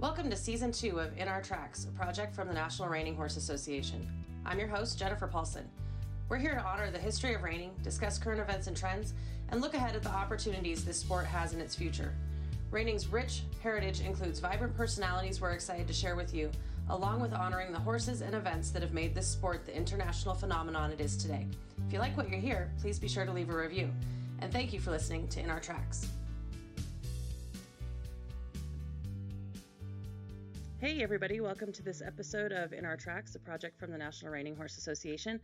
Welcome to Season 2 of In Our Tracks, a project from the National Reining Horse Association. I'm your host, Jennifer Paulson. We're here to honor the history of reining, discuss current events and trends, and look ahead at the opportunities this sport has in its future. Reining's rich heritage includes vibrant personalities we're excited to share with you, along with honoring the horses and events that have made this sport the international phenomenon it is today. If you like what you hear, please be sure to leave a review. And thank you for listening to In Our Tracks. Hey, everybody, welcome to this episode of In Our Tracks, a project from the National Reining Horse Association.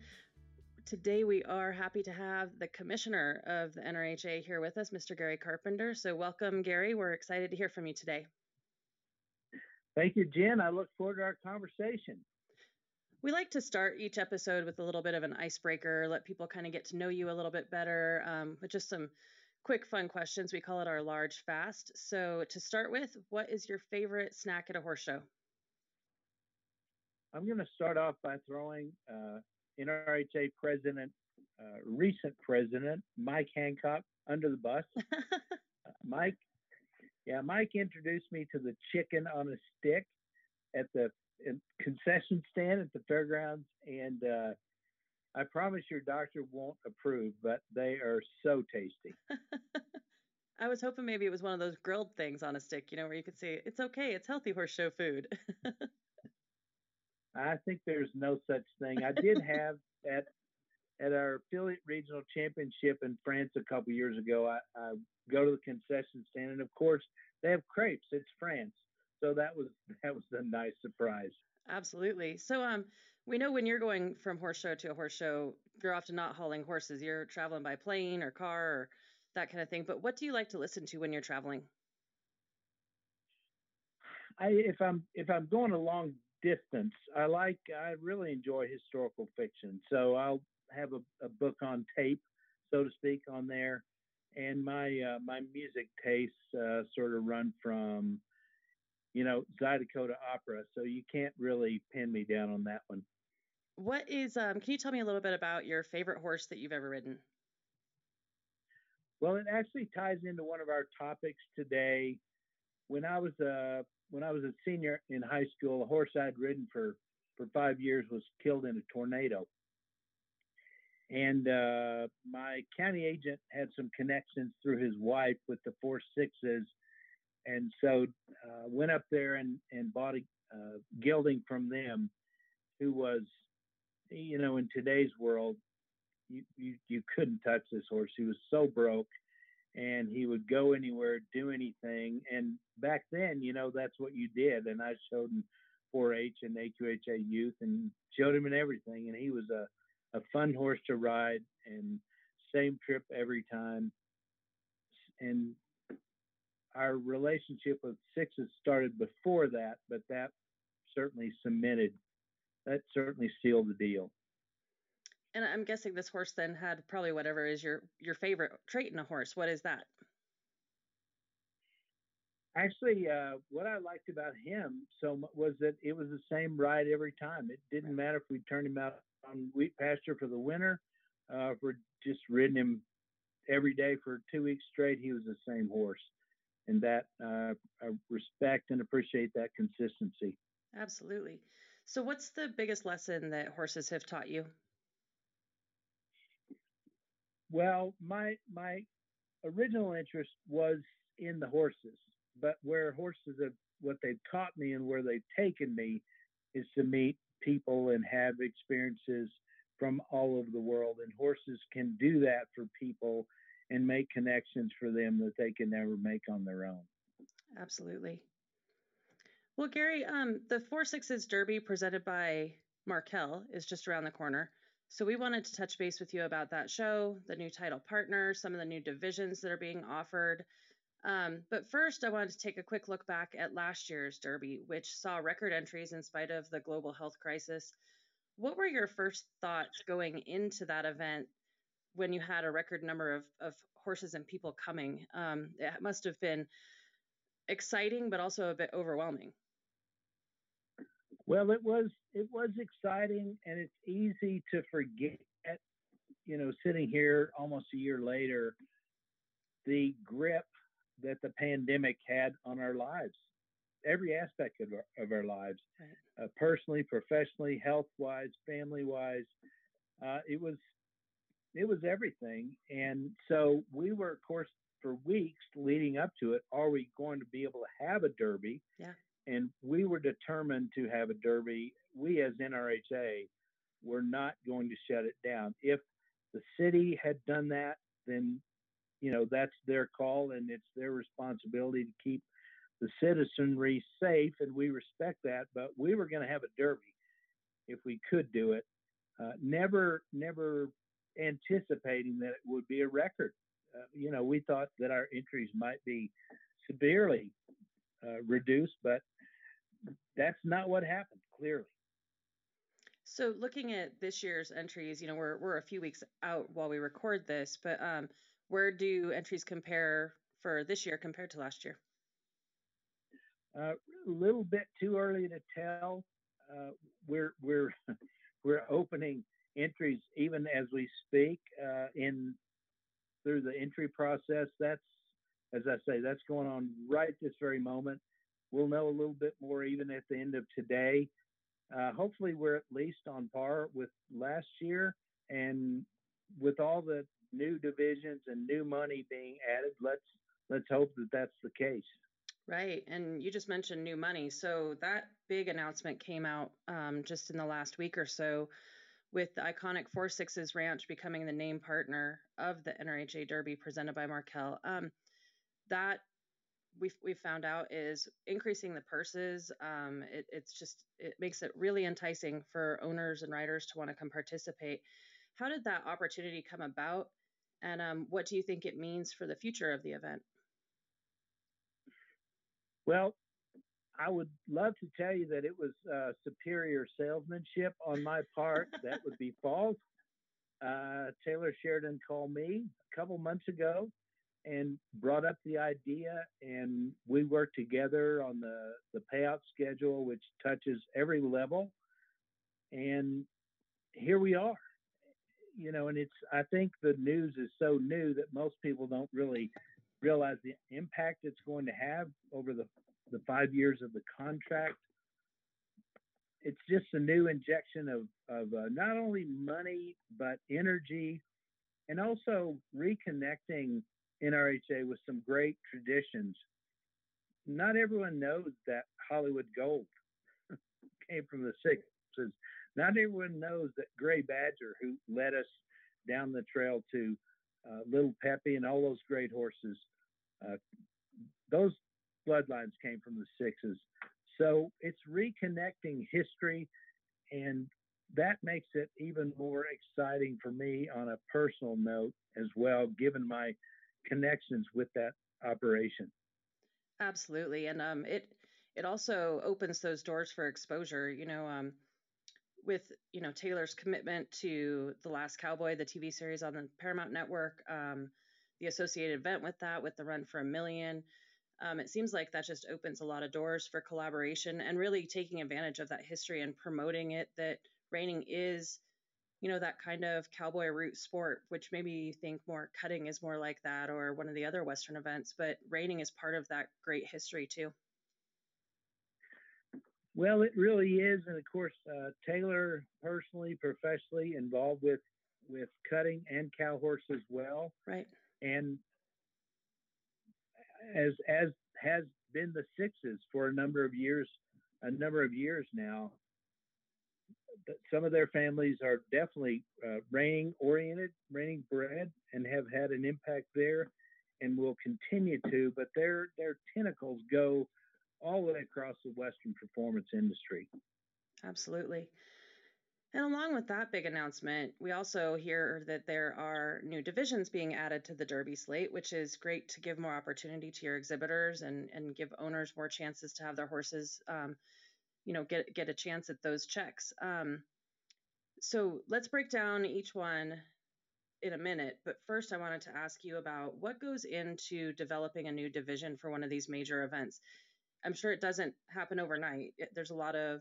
Today, we are happy to have the commissioner of the NRHA here with us, Mr. Gary Carpenter. So, welcome, Gary. We're excited to hear from you today. Thank you, Jen. I look forward to our conversation. We like to start each episode with a little bit of an icebreaker, let people kind of get to know you a little bit better um, with just some quick fun questions. We call it our large fast. So to start with, what is your favorite snack at a horse show? I'm going to start off by throwing uh, NRHA president, uh, recent president Mike Hancock under the bus. uh, Mike, yeah, Mike introduced me to the chicken on a stick at the concession stand at the fairgrounds, and uh, I promise your doctor won't approve, but they are so tasty. I was hoping maybe it was one of those grilled things on a stick, you know, where you could say, it's okay, it's healthy horse show food. I think there's no such thing. I did have at at our affiliate regional championship in France a couple years ago. I, I go to the concession stand, and of course they have crepes. It's France, so that was that was a nice surprise. Absolutely. So, um, we know when you're going from horse show to a horse show, you're often not hauling horses. You're traveling by plane or car or that kind of thing. But what do you like to listen to when you're traveling? I if I'm if I'm going a long distance, I like I really enjoy historical fiction. So I'll have a, a book on tape, so to speak, on there, and my uh, my music tastes uh, sort of run from you know, Zydeco to opera. So you can't really pin me down on that one. What is, um, can you tell me a little bit about your favorite horse that you've ever ridden? Well, it actually ties into one of our topics today. When I was a when I was a senior in high school, a horse I'd ridden for for five years was killed in a tornado, and uh, my county agent had some connections through his wife with the four sixes and so uh, went up there and and bought a uh, gelding from them, who was, you know, in today's world, you, you you couldn't touch this horse. He was so broke, and he would go anywhere, do anything. And back then, you know, that's what you did. And I showed him 4-H and AQHA youth, and showed him in everything. And he was a a fun horse to ride, and same trip every time. And our relationship with sixes started before that, but that certainly cemented, that certainly sealed the deal. And I'm guessing this horse then had probably whatever is your your favorite trait in a horse. What is that? Actually, uh, what I liked about him so much was that it was the same ride every time. It didn't matter if we turned him out on wheat pasture for the winter, uh, if we're just ridden him every day for two weeks straight. He was the same horse and that uh, I respect and appreciate that consistency. Absolutely. So, what's the biggest lesson that horses have taught you? Well, my my original interest was in the horses, but where horses have what they've taught me and where they've taken me is to meet people and have experiences from all over the world, and horses can do that for people and make connections for them that they can never make on their own. Absolutely. Well, Gary, um, the Four Sixes Derby presented by Markel is just around the corner. So we wanted to touch base with you about that show, the new title partner, some of the new divisions that are being offered. Um, but first, I wanted to take a quick look back at last year's Derby, which saw record entries in spite of the global health crisis. What were your first thoughts going into that event when you had a record number of, of horses and people coming. Um, it must have been exciting, but also a bit overwhelming. Well, it was it was exciting, and it's easy to forget. You know, sitting here almost a year later, the grip that the pandemic had on our lives. every aspect of our, of our lives, uh, personally, professionally, health wise, family wise. Uh, it was it was everything, and so we were, of course, for weeks leading up to it. Are we going to be able to have a derby? Yeah. And we were determined to have a derby. We, as NRHA, were not going to shut it down. If the city had done that, then you know that's their call and it's their responsibility to keep the citizenry safe, and we respect that. But we were going to have a derby if we could do it. Uh, never, never anticipating that it would be a record. Uh, you know, we thought that our entries might be severely uh, reduced, but that's not what happened. Clearly. So, looking at this year's entries, you know, we're we're a few weeks out while we record this, but um, where do entries compare for this year compared to last year? A uh, little bit too early to tell. Uh, we're we're we're opening entries even as we speak uh, in through the entry process. That's as I say, that's going on right this very moment. We'll know a little bit more even at the end of today. Uh, hopefully, we're at least on par with last year, and with all the new divisions and new money being added, let's let's hope that that's the case. Right. And you just mentioned new money. So that big announcement came out um, just in the last week or so with the iconic Four Sixes Ranch becoming the name partner of the NRHA Derby presented by Markel. Um, that we've, we've found out is increasing the purses. Um, it, it's just, it makes it really enticing for owners and riders to want to come participate. How did that opportunity come about? And um, what do you think it means for the future of the event? Well, I would love to tell you that it was uh, superior salesmanship on my part. that would be false. Uh, Taylor Sheridan called me a couple months ago and brought up the idea, and we worked together on the, the payout schedule, which touches every level. And here we are. You know, and it's, I think the news is so new that most people don't really realize the impact it's going to have over the, the five years of the contract. It's just a new injection of, of uh, not only money, but energy, and also reconnecting NRHA with some great traditions. Not everyone knows that Hollywood Gold came from the sixes. Not everyone knows that Gray Badger, who led us down the trail to uh, Little Peppy and all those great horses, uh, those bloodlines came from the sixes. So it's reconnecting history, and that makes it even more exciting for me on a personal note as well, given my connections with that operation. Absolutely, and um, it it also opens those doors for exposure. You know, um, with you know Taylor's commitment to the Last Cowboy, the TV series on the Paramount Network, um, the associated event with that, with the Run for a Million. Um, it seems like that just opens a lot of doors for collaboration and really taking advantage of that history and promoting it. That reining is, you know, that kind of cowboy route sport, which maybe you think more cutting is more like that or one of the other Western events, but reining is part of that great history too. Well, it really is, and of course, uh, Taylor personally, professionally involved with with cutting and cow horse as well. Right. And as as has been the sixes for a number of years, a number of years now. Some of their families are definitely uh, oriented, reining bred, and have had an impact there, and will continue to. But their their tentacles go all the way across the Western performance industry. Absolutely. And along with that big announcement, we also hear that there are new divisions being added to the Derby slate, which is great to give more opportunity to your exhibitors and, and give owners more chances to have their horses, um, you know, get get a chance at those checks. Um, so let's break down each one in a minute. But first, I wanted to ask you about what goes into developing a new division for one of these major events. I'm sure it doesn't happen overnight. There's a lot of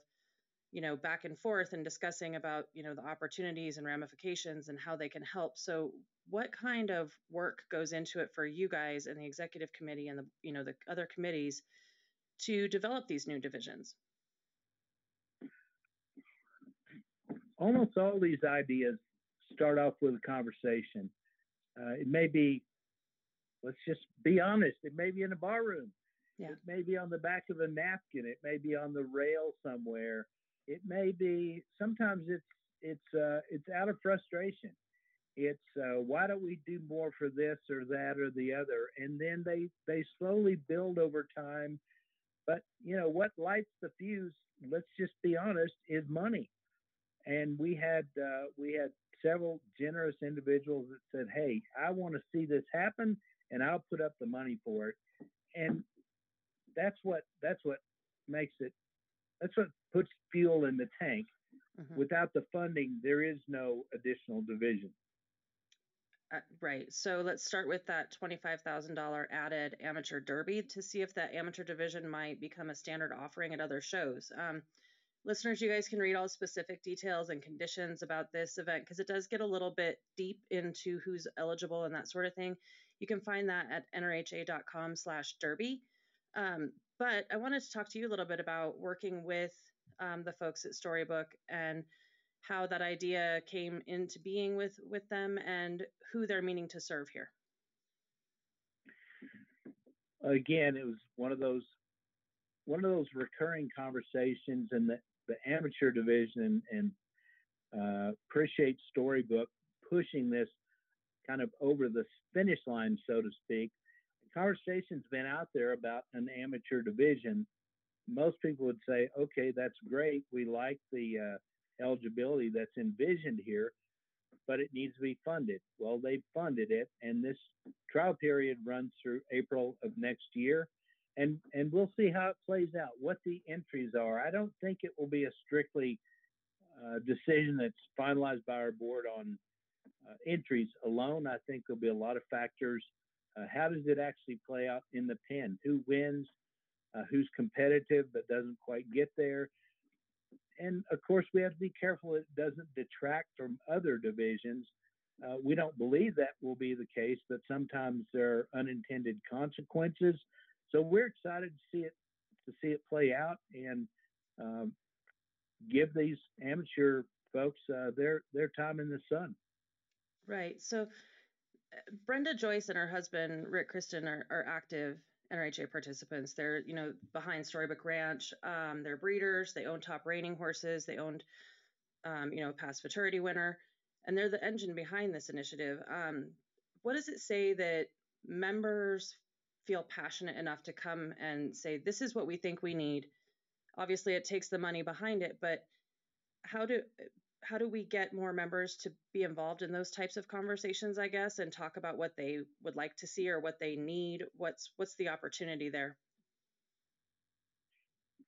you know back and forth and discussing about you know the opportunities and ramifications and how they can help so what kind of work goes into it for you guys and the executive committee and the you know the other committees to develop these new divisions? Almost all these ideas start off with a conversation. Uh, it may be, let's just be honest, it may be in a bar room. Yeah. It may be on the back of a napkin. It may be on the rail somewhere. It may be sometimes it's it's uh, it's out of frustration. It's uh, why don't we do more for this or that or the other, and then they they slowly build over time. But you know what lights the fuse? Let's just be honest, is money. And we had uh, we had several generous individuals that said, "Hey, I want to see this happen, and I'll put up the money for it." And that's what that's what makes it. That's what puts fuel in the tank. Mm-hmm. Without the funding, there is no additional division. Uh, right. So let's start with that $25,000 added amateur derby to see if that amateur division might become a standard offering at other shows. Um, listeners, you guys can read all specific details and conditions about this event because it does get a little bit deep into who's eligible and that sort of thing. You can find that at nrha.com slash derby. Um, but I wanted to talk to you a little bit about working with um, the folks at Storybook and how that idea came into being with with them and who they're meaning to serve here. Again, it was one of those one of those recurring conversations in the, the amateur division and, uh, appreciate Storybook pushing this kind of over the finish line, so to speak, conversation's been out there about an amateur division. Most people would say, okay, that's great. We like the uh, eligibility that's envisioned here, but it needs to be funded. Well, they've funded it, and this trial period runs through April of next year. And, and we'll see how it plays out, what the entries are. I don't think it will be a strictly uh, decision that's finalized by our board on uh, entries alone. I think there'll be a lot of factors uh, how does it actually play out in the pen? Who wins? Uh, who's competitive but doesn't quite get there? And of course, we have to be careful it doesn't detract from other divisions. Uh, we don't believe that will be the case, but sometimes there are unintended consequences. So we're excited to see it to see it play out and um, give these amateur folks uh, their their time in the sun. Right. So Brenda Joyce and her husband Rick Kristen are, are active NRHA participants. They're you know behind Storybook Ranch. Um, they're breeders. They own top reining horses. They owned um, you know past futurity winner, and they're the engine behind this initiative. Um, what does it say that members feel passionate enough to come and say this is what we think we need? Obviously, it takes the money behind it, but how do how do we get more members to be involved in those types of conversations i guess and talk about what they would like to see or what they need? What's what's the opportunity there?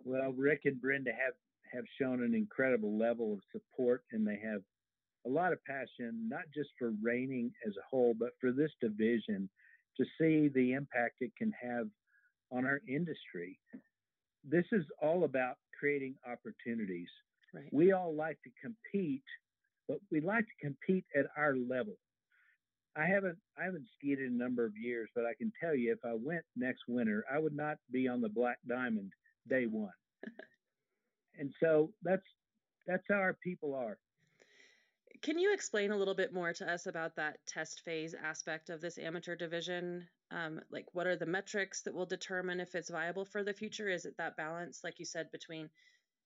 Well rick and brenda have have shown an incredible level of support and they have a lot of passion not just for reining as a whole but for this division to see the impact it can have on our industry this is all about creating opportunities Right. We all like to compete, but we like to compete at our level. I haven't I haven't skied in a number of years, but I can tell you if I went next winter, I would not be on the Black Diamond day one. and so that's that's how our people are. Can you explain a little bit more to us about that test phase aspect of this amateur division? Um, like, what are the metrics that will determine if it's viable for the future? Is it that balance, like you said, between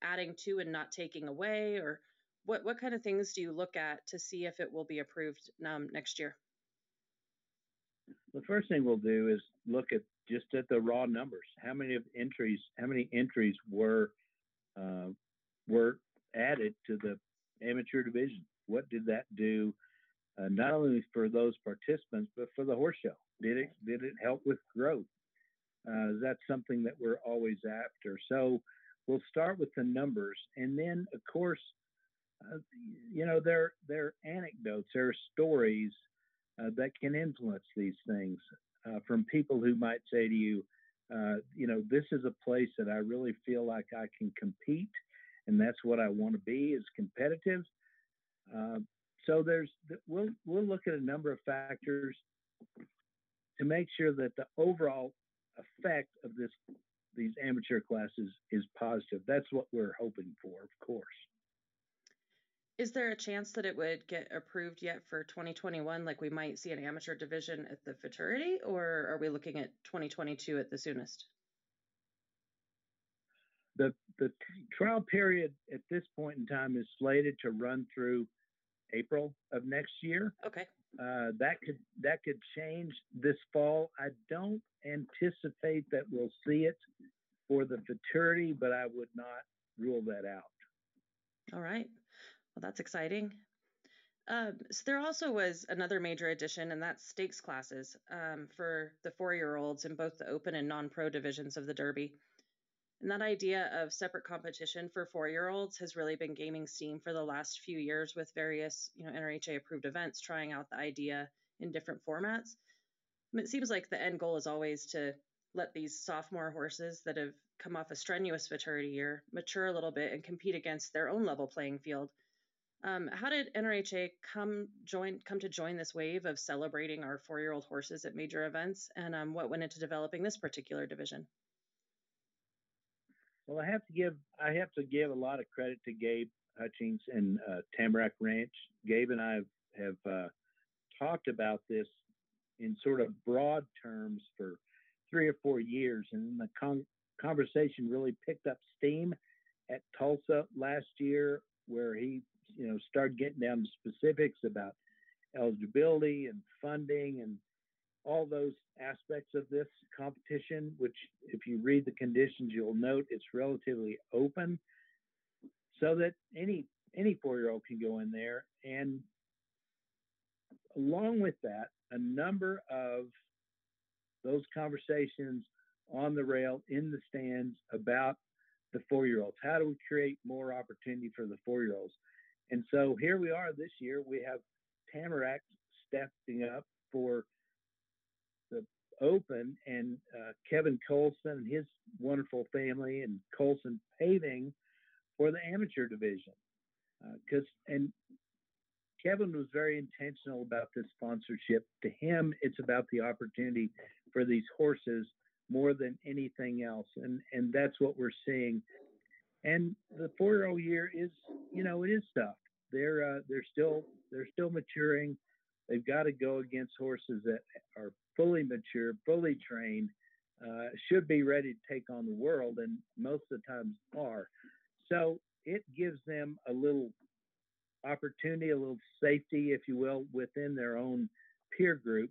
adding to and not taking away or what what kind of things do you look at to see if it will be approved um, next year the first thing we'll do is look at just at the raw numbers how many of entries how many entries were uh, were added to the amateur division what did that do uh, not only for those participants but for the horse show? Did it did it help with growth? Uh, that's something that we're always after? So we'll start with the numbers, and then of course, uh, you know, there there are anecdotes, there are stories uh, that can influence these things uh, from people who might say to you, uh, you know, this is a place that I really feel like I can compete, and that's what I want to be is competitive. Uh, so there's we'll we'll look at a number of factors to make sure that the overall effect of this these amateur classes is positive. That's what we're hoping for, of course. Is there a chance that it would get approved yet for 2021? Like we might see an amateur division at the futurity, or are we looking at 2022 at the soonest? The the trial period at this point in time is slated to run through April of next year. Okay. Uh, that could that could change this fall. I don't anticipate that we'll see it for the futurity, but I would not rule that out. All right. Well, that's exciting. Um, so there also was another major addition, and that's stakes classes um, for the four-year-olds in both the open and non-pro divisions of the Derby. And that idea of separate competition for four-year-olds has really been gaining steam for the last few years with various, you know, NRHA-approved events trying out the idea in different formats. It seems like the end goal is always to let these sophomore horses that have come off a strenuous futurity year mature a little bit and compete against their own level playing field. Um, how did NRHA come join come to join this wave of celebrating our four-year-old horses at major events, and um, what went into developing this particular division? Well, I have to give I have to give a lot of credit to Gabe Hutchings and uh, Tamarack Ranch. Gabe and I have, have uh, talked about this in sort of broad terms for three or four years, and the con- conversation really picked up steam at Tulsa last year, where he you know started getting down to specifics about eligibility and funding and all those aspects of this competition, which, if you read the conditions, you'll note it's relatively open, so that any any four-year-old can go in there. And along with that, a number of those conversations on the rail in the stands about the four-year-olds. How do we create more opportunity for the four-year-olds? And so here we are this year. We have Tamarack stepping up for Open and uh, Kevin Colson and his wonderful family and Colson Paving for the amateur division. Because uh, and Kevin was very intentional about this sponsorship. To him, it's about the opportunity for these horses more than anything else, and and that's what we're seeing. And the four-year-old year is, you know, it is tough. They're uh, they're still they're still maturing. They've got to go against horses that are fully mature, fully trained, uh, should be ready to take on the world, and most of the times are. So it gives them a little opportunity, a little safety, if you will, within their own peer group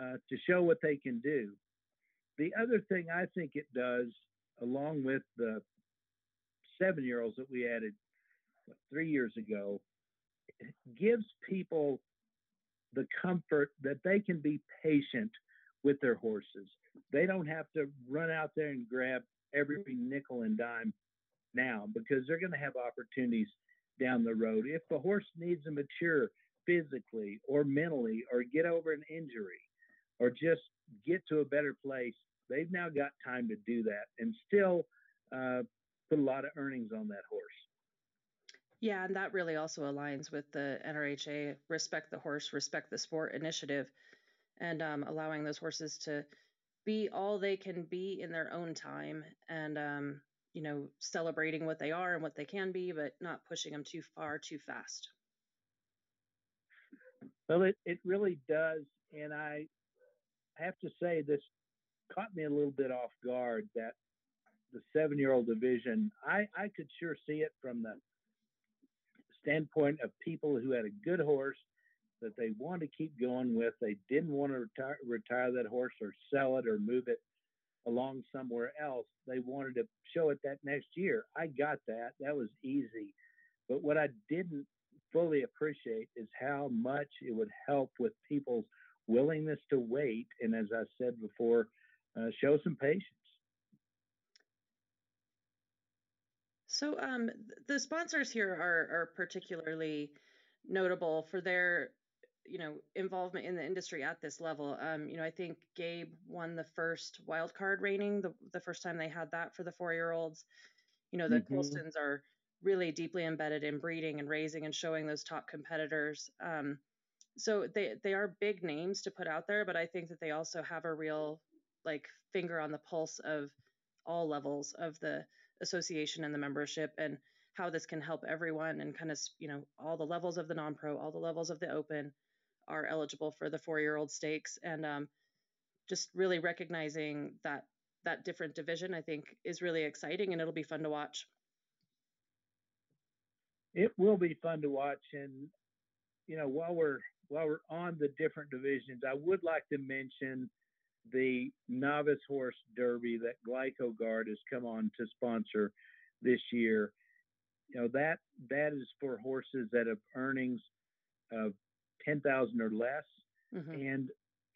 uh, to show what they can do. The other thing I think it does, along with the seven year olds that we added what, three years ago, gives people the comfort that they can be patient with their horses. They don't have to run out there and grab every nickel and dime now because they're going to have opportunities down the road. If the horse needs to mature physically or mentally or get over an injury or just get to a better place, they've now got time to do that and still uh, put a lot of earnings on that horse. Yeah, and that really also aligns with the NRHA Respect the Horse, Respect the Sport initiative and um, allowing those horses to be all they can be in their own time and um, you know, celebrating what they are and what they can be, but not pushing them too far too fast. Well, it, it really does. And I have to say, this caught me a little bit off guard that the seven year old division, I, I could sure see it from the standpoint of people who had a good horse that they wanted to keep going with. They didn't want to retire, retire that horse or sell it or move it along somewhere else. They wanted to show it that next year. I got that. That was easy. But what I didn't fully appreciate is how much it would help with people's willingness to wait. And as I said before, uh, show some patience. So um, the sponsors here are, are particularly notable for their you know involvement in the industry at this level. Um, you know, I think Gabe won the first wild card reining the the first time they had that for the four year olds. You know, the mm-hmm. Colstons are really deeply embedded in breeding and raising and showing those top competitors. Um, so they they are big names to put out there, but I think that they also have a real like finger on the pulse of all levels of the association and the membership and how this can help everyone and kind of you know all the levels of the non-pro all the levels of the open are eligible for the four year old stakes. And um, just really recognizing that that different division i think is really exciting and it'll be fun to watch. It will be fun to watch. And you know while we're while we're on the different divisions i would like to mention the novice horse derby that glycogard has come on to sponsor this year. You know that that is for horses that have earnings of 10,000 or less. Mm-hmm. and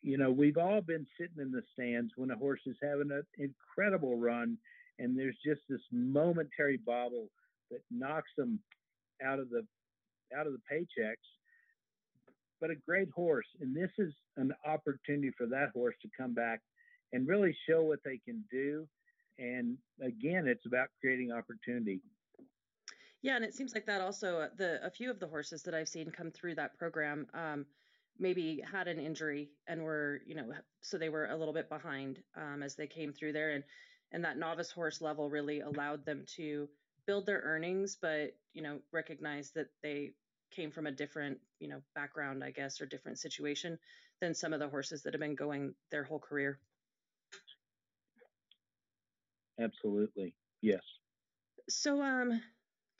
you know we've all been sitting in the stands when a horse is having an incredible run and there's just this momentary bobble that knocks them out of the out of the paychecks but a great horse. And this is an opportunity for that horse to come back and really show what they can do. And again it's about creating opportunity. Yeah, and it seems like that also uh, the a few of the horses that I've seen come through that program um, maybe had an injury and were you know so they were a little bit behind um, as they came through there. And and that novice horse level really allowed them to build their earnings but you know recognize that they came from a different you know background I guess or different situation than some of the horses that have been going their whole career. Absolutely. Yes. So um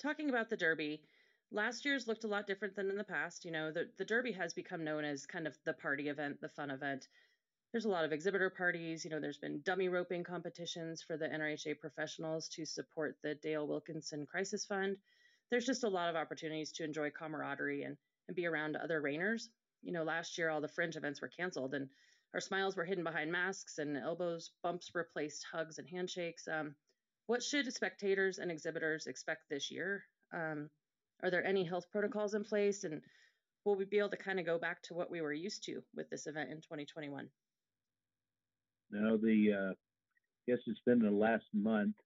talking about the Derby, last year's looked a lot different than in the past. You know, the, the Derby has become known as kind of the party event, the fun event. There's a lot of exhibitor parties. You know, there's been dummy roping competitions for the NRHA professionals to support the Dale Wilkinson Crisis Fund. There's just a lot of opportunities to enjoy camaraderie and, and be around other Reiners. You know, last year all the fringe events were canceled and our smiles were hidden behind masks and elbows bumps replaced hugs and handshakes. Um, what should spectators and exhibitors expect this year? Um, are there any health protocols in place? And will we be able to kind of go back to what we were used to with this event in 2021? No, the, uh, I guess it's been the last month,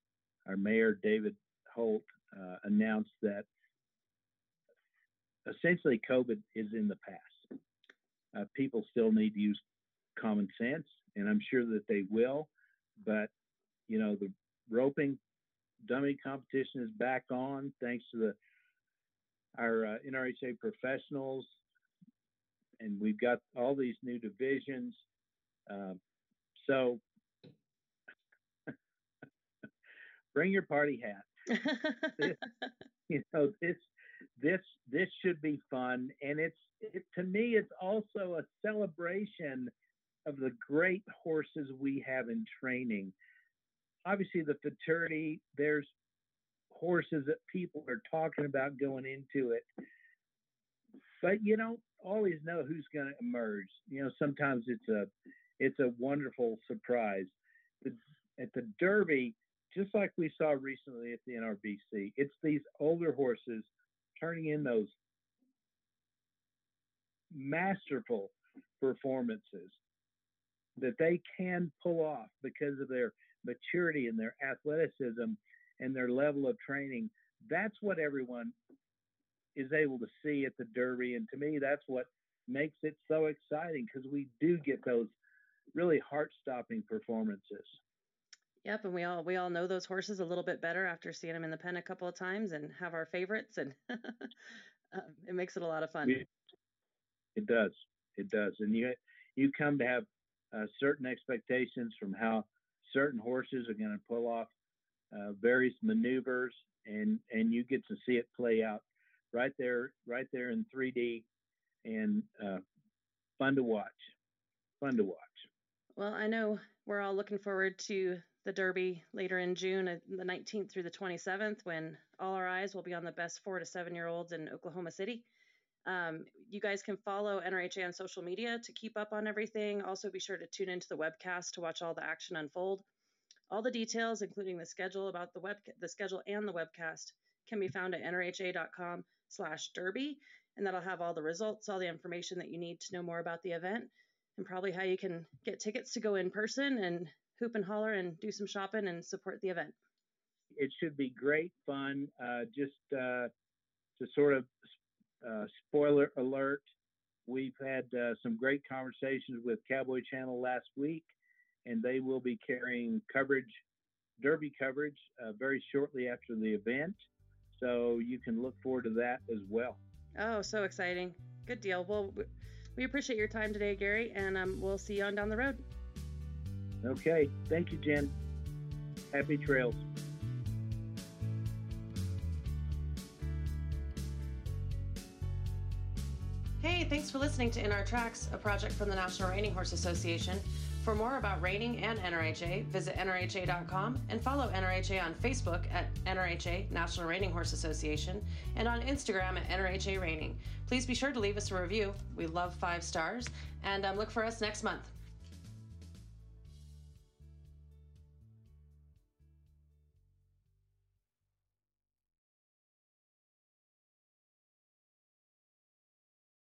our mayor, David Holt, uh, announced that essentially COVID is in the past. Uh, people still need to use common sense, and I'm sure that they will. But you know, the roping dummy competition is back on thanks to the our uh, NRHA professionals, and we've got all these new divisions. Uh, so bring your party hat. This, you know this this this should be fun, and it's it, to me it's also a celebration of the great horses we have in training obviously the futurity, there's horses that people are talking about going into it. But you don't always know who's going to emerge. You know, sometimes it's a it's a wonderful surprise. At the Derby, just like we saw recently at the NRBC, it's these older horses turning in those masterful performances that they can pull off because of their maturity and their athleticism and their level of training. That's what everyone is able to see at the Derby. And to me, that's what makes it so exciting because we do get those really heart stopping performances. Yep, and we all we all know those horses a little bit better after seeing them in the pen a couple of times and have our favorites, and um, it makes it a lot of fun. It does, it does, and you you come to have uh, certain expectations from how certain horses are going to pull off uh, various maneuvers, and and you get to see it play out right there, right there in 3D, and uh, fun to watch. Fun to watch. Well, I know we're all looking forward to the Derby later in June, uh, the 19th through the 27th, when all our eyes will be on the best four to seven year olds in Oklahoma City. Um, you guys can follow NRHA on social media to keep up on everything. Also, be sure to tune into the webcast to watch all the action unfold. All the details, including the schedule about the web, the schedule and the webcast, can be found at nrha.com/derby, and that'll have all the results, all the information that you need to know more about the event, and probably how you can get tickets to go in person and hoop and holler and do some shopping and support the event. It should be great fun. Uh, just uh, to sort of uh, spoiler alert, we've had uh, some great conversations with Cowboy Channel last week, and they will be carrying coverage Derby coverage uh, very shortly after the event. So you can look forward to that as well. Oh, so exciting. Good deal. Well, we appreciate your time today, Gary, and um, we'll see you on down the road. Okay. Thank you, Jen. Happy trails. Hey, thanks for listening to In Our Tracks, a project from the National Reining Horse Association. For more about reining and NRHA, visit NRHA.com and follow NRHA on Facebook at NRHA, National Reining Horse Association, and on Instagram at NRHA Reining. Please be sure to leave us a review. We love five stars, and um, look for us next month.